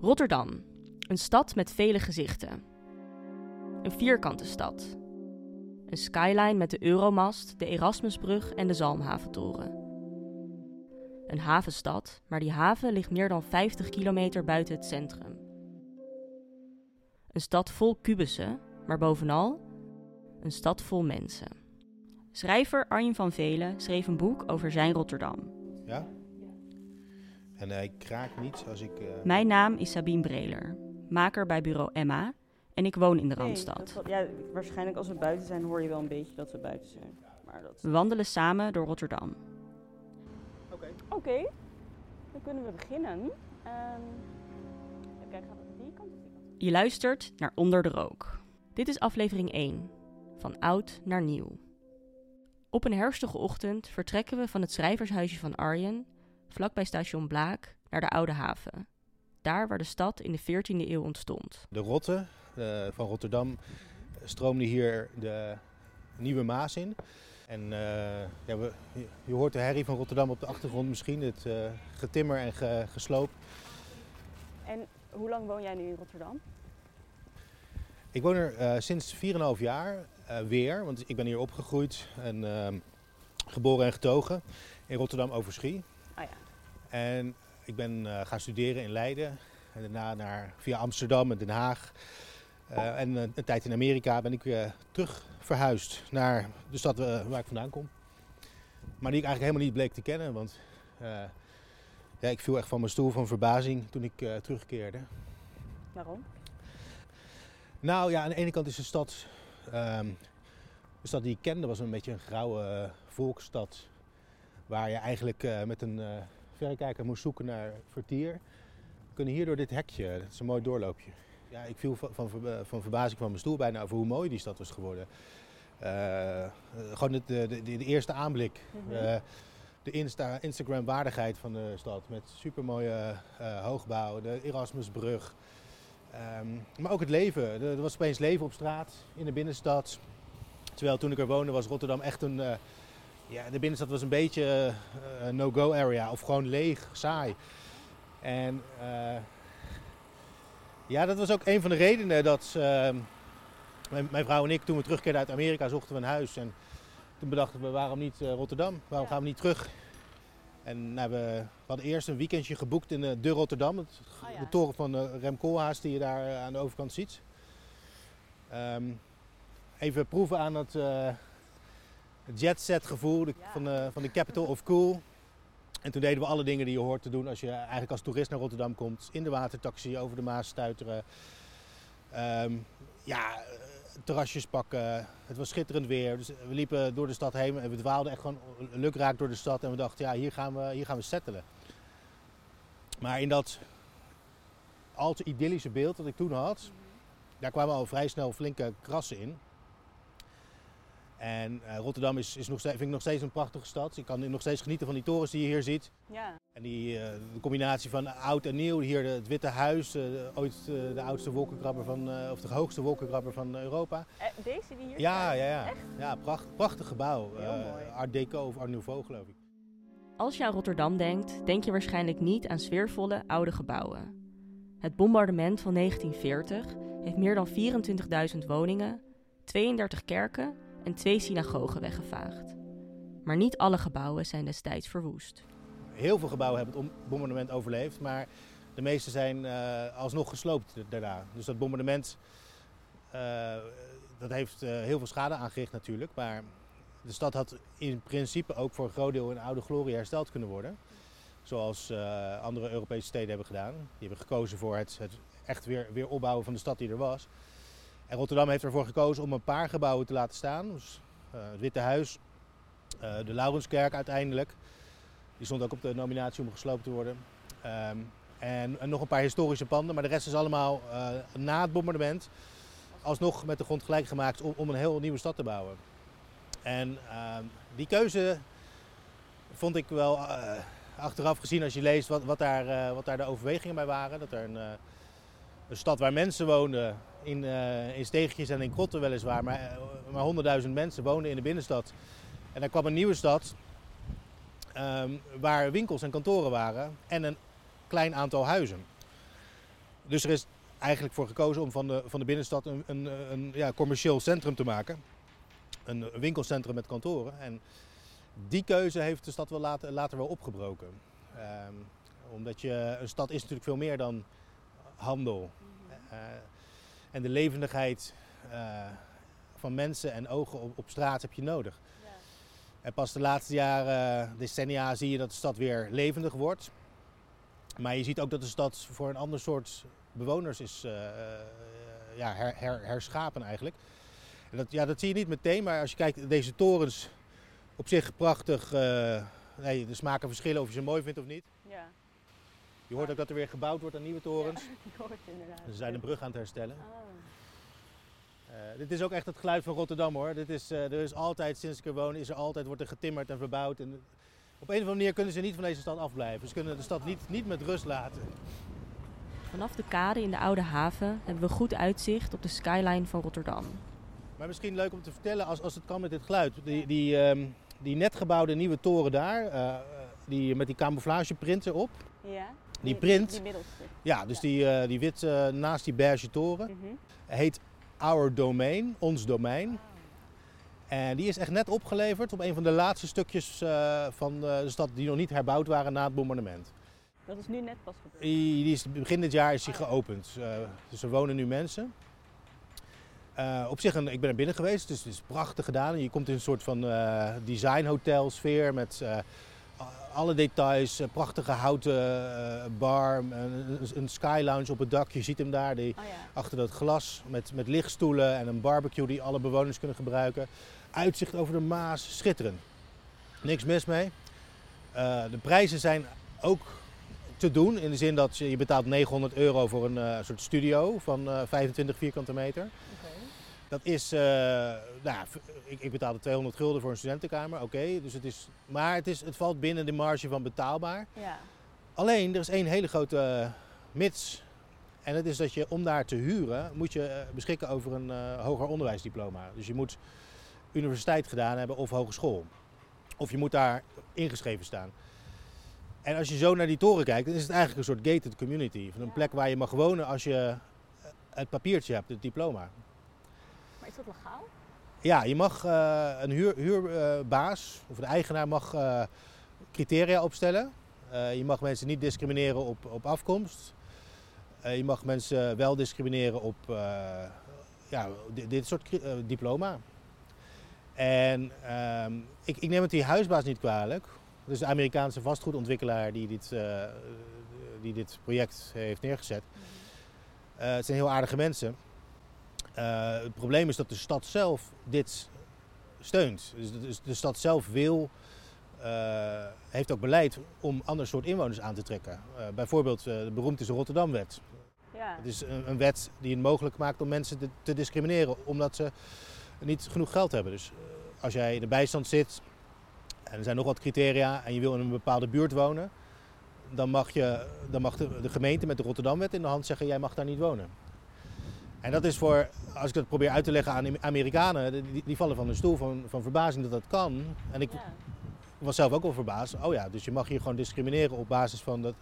Rotterdam, een stad met vele gezichten. Een vierkante stad. Een skyline met de Euromast, de Erasmusbrug en de Zalmhaventoren. Een havenstad, maar die haven ligt meer dan 50 kilometer buiten het centrum. Een stad vol kubussen, maar bovenal een stad vol mensen. Schrijver Arjen van Velen schreef een boek over zijn Rotterdam. Ja? En hij kraakt niet als ik... eh, Mijn naam is Sabine Breler, maker bij bureau Emma en ik woon in de Nee, Randstad. dat ja, waarschijnlijk als we buiten zijn hoor je wel een beetje dat we buiten zijn. Maar dat... We wandelen samen door Rotterdam. Oké, dan kunnen we beginnen. Ehm even kijken, gaat het die kant of die kant? Je luistert naar Onder de Rook. Dit is aflevering 1, van oud naar nieuw. Op een herfstige ochtend vertrekken we van het schrijvershuisje van Arjen, vlakbij station Blaak, naar de Oude Haven. Daar waar de stad in de 14e eeuw ontstond. De Rotte eh, van Rotterdam stroomde hier de Nieuwe Maas in. En eh, ja, we, je- hoort de herrie van Rotterdam op de achtergrond misschien. Het eh, getimmer en ge- gesloop. En hoe lang woon jij nu in Rotterdam? Ik woon er eh, sinds 4,5 jaar eh, weer. Want ik ben hier opgegroeid en ehm, geboren en getogen in Rotterdam Overschie. En ik ben eh, gaan studeren in Leiden. En daarna naar, via Amsterdam en Den Haag. Eh, en eh, een tijd in Amerika ben ik weer terug verhuisd naar de stad waar ik vandaan kom. Maar die ik eigenlijk helemaal niet bleek te kennen. Want ja, ik viel echt van mijn stoel van verbazing toen ik terugkeerde. Waarom? Nou ja, aan de ene kant is de stad, ehm, de stad die ik kende, was een beetje een grauwe volksstad. Waar je eigenlijk met een verrekijker moest zoeken naar vertier. We kunnen hier door dit hekje, dat is een mooi doorloopje. Ja, ik viel van, van, van verbazing van mijn stoel bijna over hoe mooi die stad was geworden. Eh, eh, gewoon de, de, de, de eerste aanblik. Mhm. Eh, de Insta, Instagram-waardigheid van de stad met supermooie eh hoogbouw, de Erasmusbrug. Ehm, maar ook het leven. Er was opeens leven op straat in de binnenstad. Terwijl toen ik er woonde was Rotterdam echt een... ja, de binnenstad was een beetje een no-go area of gewoon leeg, saai. En eh, ja, dat was ook een van de redenen dat ehm, mijn, mijn vrouw en ik toen we terugkeerden uit Amerika zochten we een huis. En toen bedachten we waarom niet Rotterdam, waarom Ja. gaan we niet terug? En nou, we, we hadden eerst een weekendje geboekt in de, de Rotterdam, het, Oh ja. de toren van eh, Rem Koolhaas die je daar aan de overkant ziet. Ehm, even proeven aan het eh jet set gevoel de- Ja. van, de, van de capital of cool. En toen deden we alle dingen die je hoort te doen als je eigenlijk als toerist naar Rotterdam komt. In de watertaxi, over de Maas stuiteren. Ehm, ja, eh, terrasjes pakken. Het was schitterend weer. Dus we liepen door de stad heen en we dwaalden echt gewoon lukraak door de stad. En we dachten, ja, hier gaan we, hier gaan we settelen. Maar in dat al te idyllische beeld dat ik toen had, daar kwamen al vrij snel flinke krassen in. En eh, Rotterdam is, is nog steeds, vind ik nog steeds een prachtige stad. Ik kan nog steeds genieten van die torens die je hier ziet. Ja. En die, eh, de combinatie van oud en nieuw, hier de- het Witte Huis, eh, ooit eh, de oudste wolkenkrabber van, eh, of de hoogste wolkenkrabber van Europa. Deze die hier Ja, staat? ja, ja. Ja, pracht, prachtig gebouw. Heel mooi. Art Deco of Art Nouveau geloof ik. Als je aan Rotterdam denkt, denk je waarschijnlijk niet aan sfeervolle oude gebouwen. Het bombardement van 1940 heeft meer dan 24.000 woningen, 32 kerken en twee synagogen weggevaagd. Maar niet alle gebouwen zijn destijds verwoest. Heel veel gebouwen hebben het om- bombardement overleefd, maar de meeste zijn eh, alsnog gesloopt da- daarna. Dus dat bombardement, eh, dat heeft eh, heel veel schade aangericht natuurlijk. Maar de stad had in principe ook voor een groot deel in oude glorie hersteld kunnen worden. Zoals andere Europese steden hebben gedaan. Die hebben gekozen voor het, het echt weer, weer opbouwen van de stad die er was. Rotterdam heeft ervoor gekozen om een paar gebouwen te laten staan. Dus, eh, het Witte Huis, eh, de Laurenskerk uiteindelijk. Die stond ook op de nominatie om gesloopt te worden. Ehm, en, nog een paar historische panden, maar de rest is allemaal eh, na het bombardement alsnog met de grond gelijk gemaakt om, om een heel nieuwe stad te bouwen. En ehm, die keuze vond ik wel achteraf gezien als je leest wat, wat, daar, wat daar de overwegingen bij waren. Dat er een, een stad waar mensen woonden, in, eh, in steegjes en in krotten weliswaar, maar, eh, maar honderdduizend mensen woonden in de binnenstad. En daar kwam een nieuwe stad ehm, waar winkels en kantoren waren en een klein aantal huizen. Dus er is eigenlijk voor gekozen om van de, van de binnenstad een, een, een ja, commercieel centrum te maken. Een winkelcentrum met kantoren. En die keuze heeft de stad wel later, later wel opgebroken. Ehm, omdat je, een stad is natuurlijk veel meer dan handel. Uh, en de levendigheid uh, van mensen en ogen op, op straat heb je nodig. Ja. En pas de laatste jaren, decennia, zie je dat de stad weer levendig wordt. Maar je ziet ook dat de stad voor een ander soort bewoners is uh, ja, her, her, herschapen eigenlijk. En dat, ja, dat zie je niet meteen, maar als je kijkt, deze torens op zich prachtig. Uh, nee, de smaken verschillen of je ze mooi vindt of niet. Je hoort ook dat er weer gebouwd wordt aan nieuwe torens. Ja, hoort inderdaad. Ze zijn een brug aan het herstellen. Oh. Uh, dit is ook echt het geluid van Rotterdam hoor. Dit is, uh, er is altijd, sinds ik er woon, is er altijd, wordt er getimmerd en verbouwd. En op een of andere manier kunnen ze niet van deze stad afblijven. Ze kunnen de stad niet, niet met rust laten. Vanaf de kade in de Oude Haven hebben we goed uitzicht op de skyline van Rotterdam. Maar misschien leuk om te vertellen, als, als het kan met dit geluid. Die, die, um, die net gebouwde nieuwe toren daar, uh, die, met die camouflageprint erop. Ja. Die, print. Die, middelste. Ja, dus ja. die, uh, die wit uh, naast die beige toren. Mm -hmm. Heet Our Domain, ons domein. En die is echt net opgeleverd op een van de laatste stukjes uh, van de stad die nog niet herbouwd waren na het bombardement. Dat is nu net pas gebeurd? Die, die is, begin dit jaar is die geopend. Dus er wonen nu mensen. Uh, op zich, een, ik ben er binnen geweest, dus het is prachtig gedaan. Je komt in een soort van uh, designhotel sfeer met alle details. prachtige houten bar, een, een sky lounge op het dak. Je ziet hem daar, die, oh ja. achter dat glas met, met lichtstoelen en een barbecue die alle bewoners kunnen gebruiken. Uitzicht over de Maas, schitterend. Niks mis mee. de prijzen zijn ook te doen. In de zin dat je, je betaalt 900 euro voor een uh, soort studio van uh, 25 vierkante meter. Okay. Dat is, uh, nou, ik, ik, betaalde 200 gulden voor een studentenkamer, oké. Okay, dus het is, maar het, is, het valt binnen de marge van betaalbaar. Ja. Alleen, er is één hele grote uh, mits. En dat is dat je om daar te huren, moet je beschikken over een hoger onderwijsdiploma. Dus je moet universiteit gedaan hebben of hogeschool. Of je moet daar ingeschreven staan. En als je zo naar die toren kijkt, dan is het eigenlijk een soort gated community. Van een plek waar je mag wonen als je het papiertje hebt, het diploma. Is dat legaal? Ja, je mag uh, een huur, huurbaas of de eigenaar mag uh, criteria opstellen. Uh, je mag mensen niet discrimineren op, op afkomst. je mag mensen wel discrimineren op ja, dit, dit soort diploma. En ehm, ik, ik neem het die huisbaas niet kwalijk, dus de Amerikaanse vastgoedontwikkelaar die dit, die dit project heeft neergezet. Uh, het zijn heel aardige mensen. Uh, het probleem is dat de stad zelf dit steunt. Dus de, dus de stad zelf wil, heeft ook beleid om ander soort inwoners aan te trekken. bijvoorbeeld de beroemd is de Rotterdamwet. Ja. Het is een, een, wet die het mogelijk maakt om mensen te, te, discrimineren omdat ze niet genoeg geld hebben. Dus als jij in de bijstand zit en er zijn nog wat criteria en je wil in een bepaalde buurt wonen, dan mag, je, dan mag de, de gemeente met de Rotterdamwet in de hand zeggen: jij mag daar niet wonen. En dat is voor, als ik dat probeer uit te leggen aan Amerikanen, die, die vallen van hun stoel van, van verbazing dat dat kan. En ik ja. was zelf ook wel verbaasd. Oh ja, dus je mag hier gewoon discrimineren op basis van dat,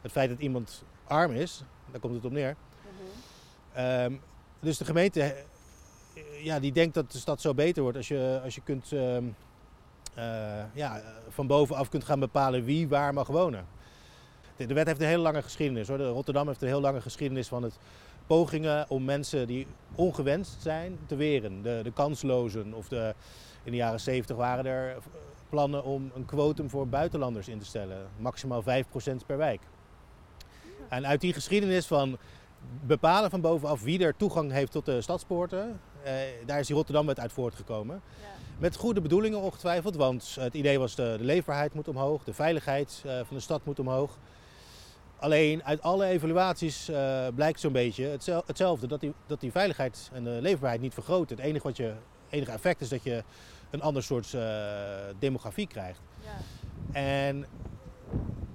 het feit dat iemand arm is. Daar komt het op neer. Mm-hmm. Um, dus de gemeente, ja, die denkt dat de stad zo beter wordt als je, als je kunt. Um, uh, ja, van bovenaf kunt gaan bepalen wie waar mag wonen. De, de wet heeft een hele lange geschiedenis. Hoor. De Rotterdam heeft een heel lange geschiedenis van het pogingen om mensen die ongewenst zijn te weren. De, de kanslozen of de, in de jaren 70 waren er plannen om een quotum voor buitenlanders in te stellen. Maximaal 5% per wijk. En uit die geschiedenis van bepalen van bovenaf wie er toegang heeft tot de stadspoorten, eh, daar is die Rotterdamwet uit voortgekomen. Ja. Met goede bedoelingen ongetwijfeld, want het idee was de, de leefbaarheid moet omhoog, de veiligheid uh, van de stad moet omhoog. Alleen uit alle evaluaties uh, blijkt zo'n beetje hetzel, hetzelfde, dat die, dat die veiligheid en de leefbaarheid niet vergroten. Het enige, wat je, enige effect is dat je een ander soort uh, demografie krijgt. Ja. En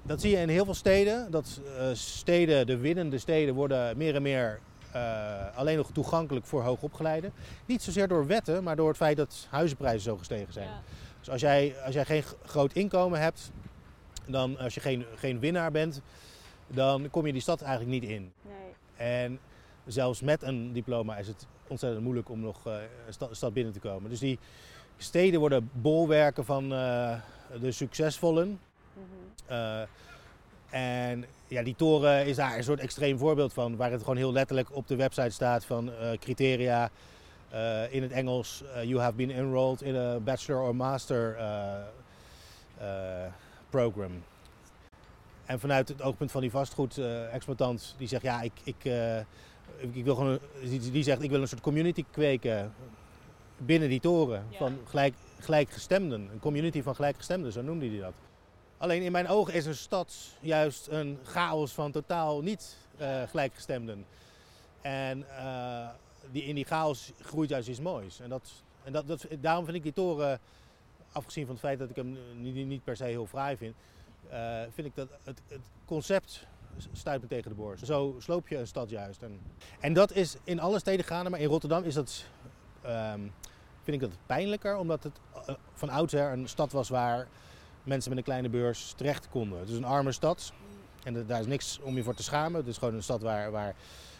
dat zie je in heel veel steden, dat steden, de winnende steden, worden meer en meer alleen nog toegankelijk voor hoogopgeleiden. Niet zozeer door wetten, maar door het feit dat huizenprijzen zo gestegen zijn. Ja. Dus als jij, als jij geen groot inkomen hebt, dan als je geen, geen winnaar bent, dan kom je die stad eigenlijk niet in. Nee. En zelfs met een diploma is het ontzettend moeilijk om nog uh, een sta- stad binnen te komen. Dus die steden worden bolwerken van uh, de succesvollen. Uh, en ja, die toren is daar een soort extreem voorbeeld van, waar het gewoon heel letterlijk op de website staat van criteria. in het Engels, you have been enrolled in a bachelor or master program. En vanuit het oogpunt van die vastgoed-exploitant, die zegt ja, ik, ik, uh, ik wil gewoon, die, die, zegt ik wil een soort community kweken binnen die toren ja. van gelijk, gelijkgestemden. Een community van gelijkgestemden, zo noemde hij dat. Alleen in mijn ogen is een stad juist een chaos van totaal niet uh, gelijkgestemden. En uh, die, in die chaos groeit juist iets moois. En, dat, en dat, dat, daarom vind ik die toren, afgezien van het feit dat ik hem niet, niet per se heel fraai vind, uh, vind ik dat het, het, concept stuit me tegen de borst. Zo sloop je een stad juist. En, en dat is in alle steden gaande, maar in Rotterdam is dat, um, vind ik dat pijnlijker, omdat het uh, van oudsher een stad was waar mensen met een kleine beurs terecht konden. Het is een arme stad en daar is niks om je voor te schamen. Het is gewoon een stad waar, waar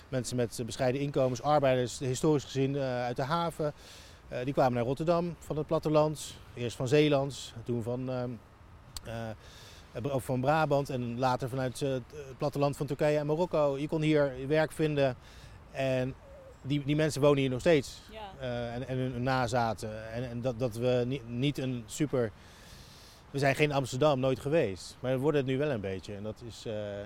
mensen met bescheiden inkomens, arbeiders, historisch gezien uit de haven, die kwamen naar Rotterdam van het platteland. Eerst van Zeeland, toen van of van Brabant en later vanuit het platteland van Turkije en Marokko. Je kon hier werk vinden en die, die mensen wonen hier nog steeds. Ja. Uh, en, en hun nazaten. En, en dat, dat we niet, niet, een super. We zijn geen Amsterdam, nooit geweest. Maar we worden het nu wel een beetje. En dat is. Uh, uh,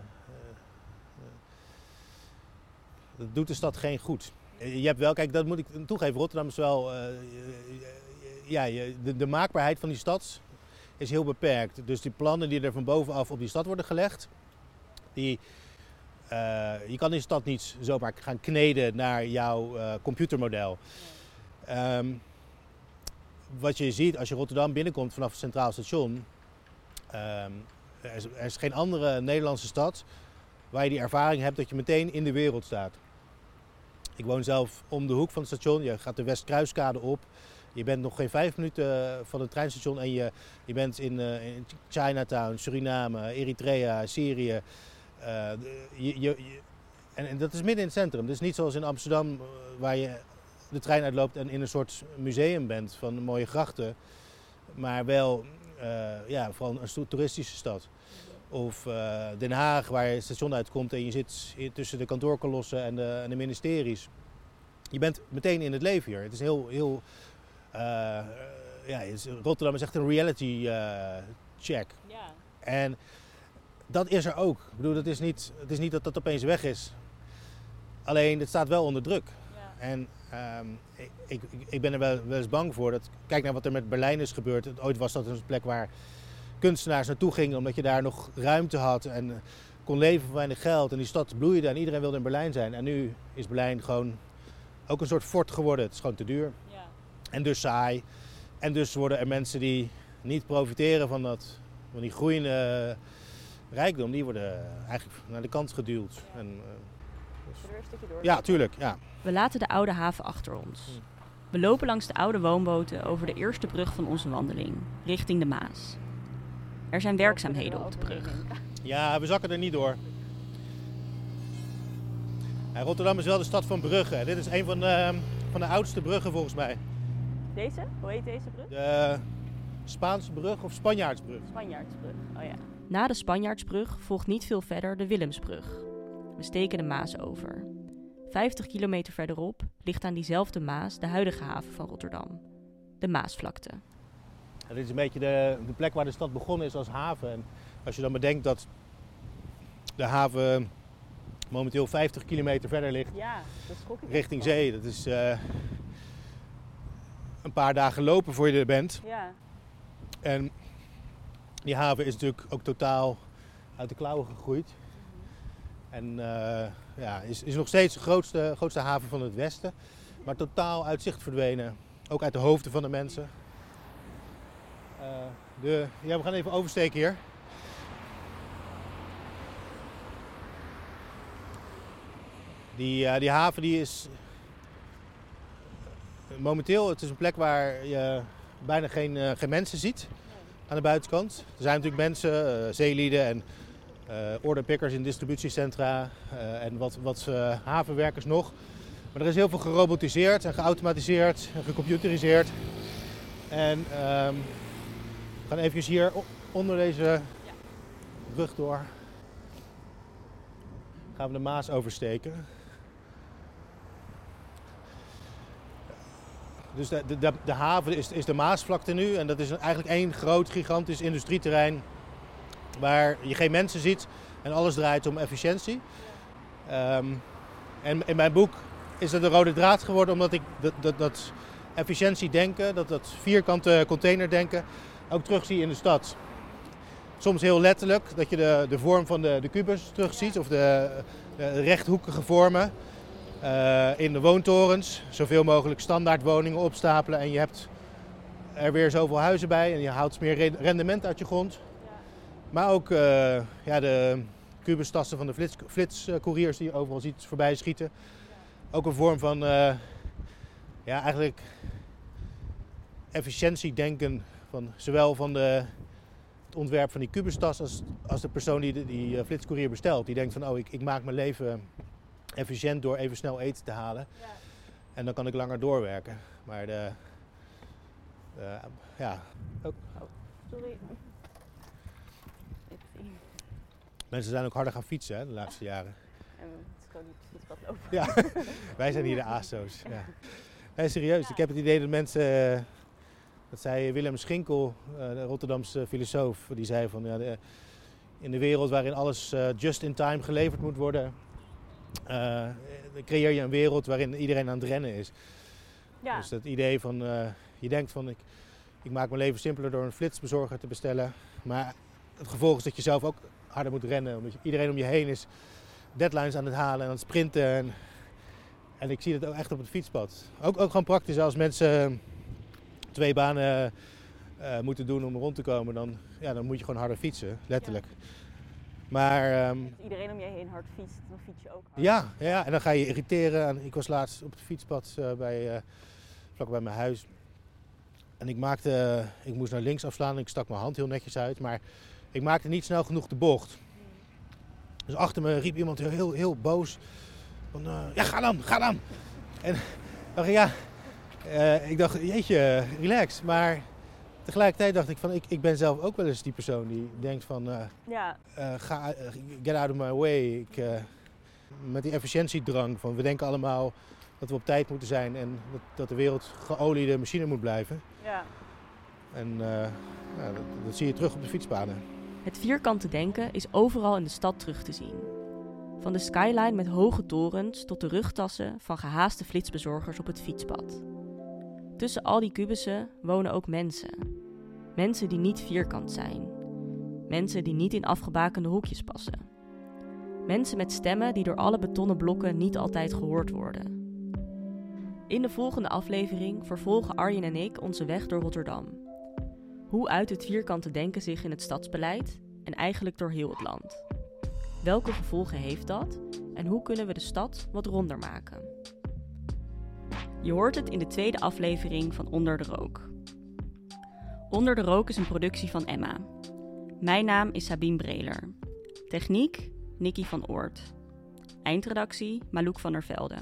dat doet de stad geen goed. Je hebt wel, kijk, dat moet ik toegeven. Rotterdam is wel. ja, de, de maakbaarheid van die stad is heel beperkt. Dus die plannen die er van bovenaf op die stad worden gelegd, die, uh, je kan die stad niet zomaar gaan kneden naar jouw uh, computermodel. Um, wat je ziet als je Rotterdam binnenkomt vanaf het Centraal Station, um, er, is, er is geen andere Nederlandse stad waar je die ervaring hebt dat je meteen in de wereld staat. Ik woon zelf om de hoek van het station. Je gaat de Westkruiskade op. Je bent nog geen vijf minuten van het treinstation en je, je bent in, in Chinatown, Suriname, Eritrea, Syrië. Uh, je, je, en, en, dat is midden in het centrum. Dus niet zoals in Amsterdam, waar je de trein uitloopt en in een soort museum bent van mooie grachten. Maar wel uh, ja, vooral een toeristische stad. Of Den Haag, waar je het station uitkomt en je zit tussen de kantoorkolossen en de, en de ministeries. Je bent meteen in het leven hier. Het is heel, heel uh, ja, Rotterdam is echt een reality uh, check. Ja. En dat is er ook. Ik bedoel, het is niet, het is niet dat dat opeens weg is. Alleen, het staat wel onder druk. Ja. En um, ik, ik, ik, ben er wel, wel, eens bang voor. Dat, kijk naar wat er met Berlijn is gebeurd. Ooit was dat een plek waar kunstenaars naartoe gingen omdat je daar nog ruimte had en kon leven voor weinig geld. En die stad bloeide en iedereen wilde in Berlijn zijn. En nu is Berlijn gewoon ook een soort fort geworden. Het is gewoon te duur. Ja. En dus saai. En dus worden er mensen die niet profiteren van, dat, van die groeiende rijkdom, die worden eigenlijk naar de kant geduwd. Ja. En, uh, dus... Zullen we een stukje door? Ja, tuurlijk. Ja. We laten de oude haven achter ons. We lopen langs de oude woonboten over de eerste brug van onze wandeling, richting de Maas. Er zijn werkzaamheden op de brug. Ja, we zakken er niet door. Rotterdam is wel de stad van bruggen. Dit is een van de, van de oudste bruggen volgens mij. Deze? Hoe heet deze brug? De Spaanse brug of Spanjaardsbrug? Spanjaardsbrug, oh ja. Na de Spanjaardsbrug volgt niet veel verder de Willemsbrug. We steken de Maas over. 50 kilometer verderop ligt aan diezelfde Maas de huidige haven van Rotterdam, de Maasvlakte. Dit is een beetje de, de plek waar de stad begonnen is als haven. En als je dan bedenkt dat de haven momenteel 50 kilometer verder ligt ja, dat richting zee, dat is uh, een paar dagen lopen voor je er bent. Ja. En die haven is natuurlijk ook totaal uit de klauwen gegroeid. En uh, ja, is, is nog steeds de grootste, grootste haven van het Westen. Maar totaal uit zicht verdwenen. Ook uit de hoofden van de mensen. Uh, de, ja, we gaan even oversteken hier. Die, uh, die haven die is momenteel, het is een plek waar je bijna geen, uh, geen mensen ziet aan de buitenkant. Er zijn natuurlijk mensen, uh, zeelieden en uh, orderpickers in distributiecentra en wat, wat havenwerkers nog. Maar er is heel veel gerobotiseerd en geautomatiseerd en gecomputeriseerd. En um, we gaan even hier onder deze brug door. Gaan we de Maas oversteken. Dus de, de, de, haven is, is de Maasvlakte nu. En dat is eigenlijk één groot, gigantisch industrieterrein. Waar je geen mensen ziet en alles draait om efficiëntie. Um, en in mijn boek is dat de rode draad geworden omdat ik dat, dat, dat efficiëntie denken, dat, dat vierkante container denken, ook terugzie in de stad. Soms heel letterlijk, dat je de, de vorm van de, de kubus terugziet of de rechthoekige vormen. Uh, in de woontorens zoveel mogelijk standaard woningen opstapelen en je hebt er weer zoveel huizen bij en je houdt meer rendement uit je grond. Maar ook uh, ja, de kubustassen van de flits, flitscouriers die je overal ziet voorbij schieten. Ook een vorm van uh, ja, eigenlijk efficiëntiedenken van zowel van de, het ontwerp van die kubustas als, als de persoon die die, die flitscourier bestelt. Die denkt van oh ik, ik maak mijn leven efficiënt door even snel eten te halen. Ja. En dan kan ik langer doorwerken. Maar de, de ja. Oh. oh sorry. Mensen zijn ook harder gaan fietsen hè, de laatste jaren. En het is gewoon niet fietspad lopen. Ja, wij zijn hier de ASO's. Ja. Nee, serieus, ik heb het idee dat mensen. Eh, dat zei Willem Schinkel, eh, de Rotterdamse filosoof, die zei van ja, de, in de wereld waarin alles uh, just in time geleverd moet worden, uh, creëer je een wereld waarin iedereen aan het rennen is. Ja. Dus dat idee van, uh, je denkt van ik, ik maak mijn leven simpeler door een flitsbezorger te bestellen. Maar het gevolg is dat je zelf ook harder moet rennen. Omdat iedereen om je heen is deadlines aan het halen en aan het sprinten. En, en ik zie dat ook echt op het fietspad. Ook, ook gewoon praktisch als mensen twee banen uh, moeten doen om rond te komen. Dan, ja, dan moet je gewoon harder fietsen, letterlijk. Ja. Maar, um, Als iedereen om je heen hard fietst, dan fiets je ook hard. Ja, ja, en dan ga je irriteren. Ik was laatst op het fietspad uh, bij, uh, vlak bij mijn huis. En ik maakte, ik moest naar links afslaan en ik stak mijn hand heel netjes uit. Maar ik maakte niet snel genoeg de bocht. Dus achter me riep iemand heel, heel, heel boos. Van, uh, ja, ga dan, ga dan. En dacht ik, ja, ik dacht, jeetje, relax. Maar Tegelijkertijd dacht ik van, ik, ik ben zelf ook wel eens die persoon die denkt van, uh, ja. Uh, ga, uh, get out of my way. Ik, met die efficiëntiedrang van, we denken allemaal dat we op tijd moeten zijn en dat, dat de wereld geoliede machine moet blijven. Ja. En ja, dat, dat zie je terug op de fietspaden. Het vierkante denken is overal in de stad terug te zien. Van de skyline met hoge torens tot de rugtassen van gehaaste flitsbezorgers op het fietspad. Tussen al die kubussen wonen ook mensen. Mensen die niet vierkant zijn. Mensen die niet in afgebakende hoekjes passen. Mensen met stemmen die door alle betonnen blokken niet altijd gehoord worden. In de volgende aflevering vervolgen Arjen en ik onze weg door Rotterdam. Hoe uit het vierkante denken zich in het stadsbeleid en eigenlijk door heel het land? Welke gevolgen heeft dat en hoe kunnen we de stad wat ronder maken? Je hoort het in de tweede aflevering van Onder de Rook. Onder de Rook is een productie van Emma. Mijn naam is Sabine Breler. Techniek, Nicky van Oort. Eindredactie, Malouk van der Velde.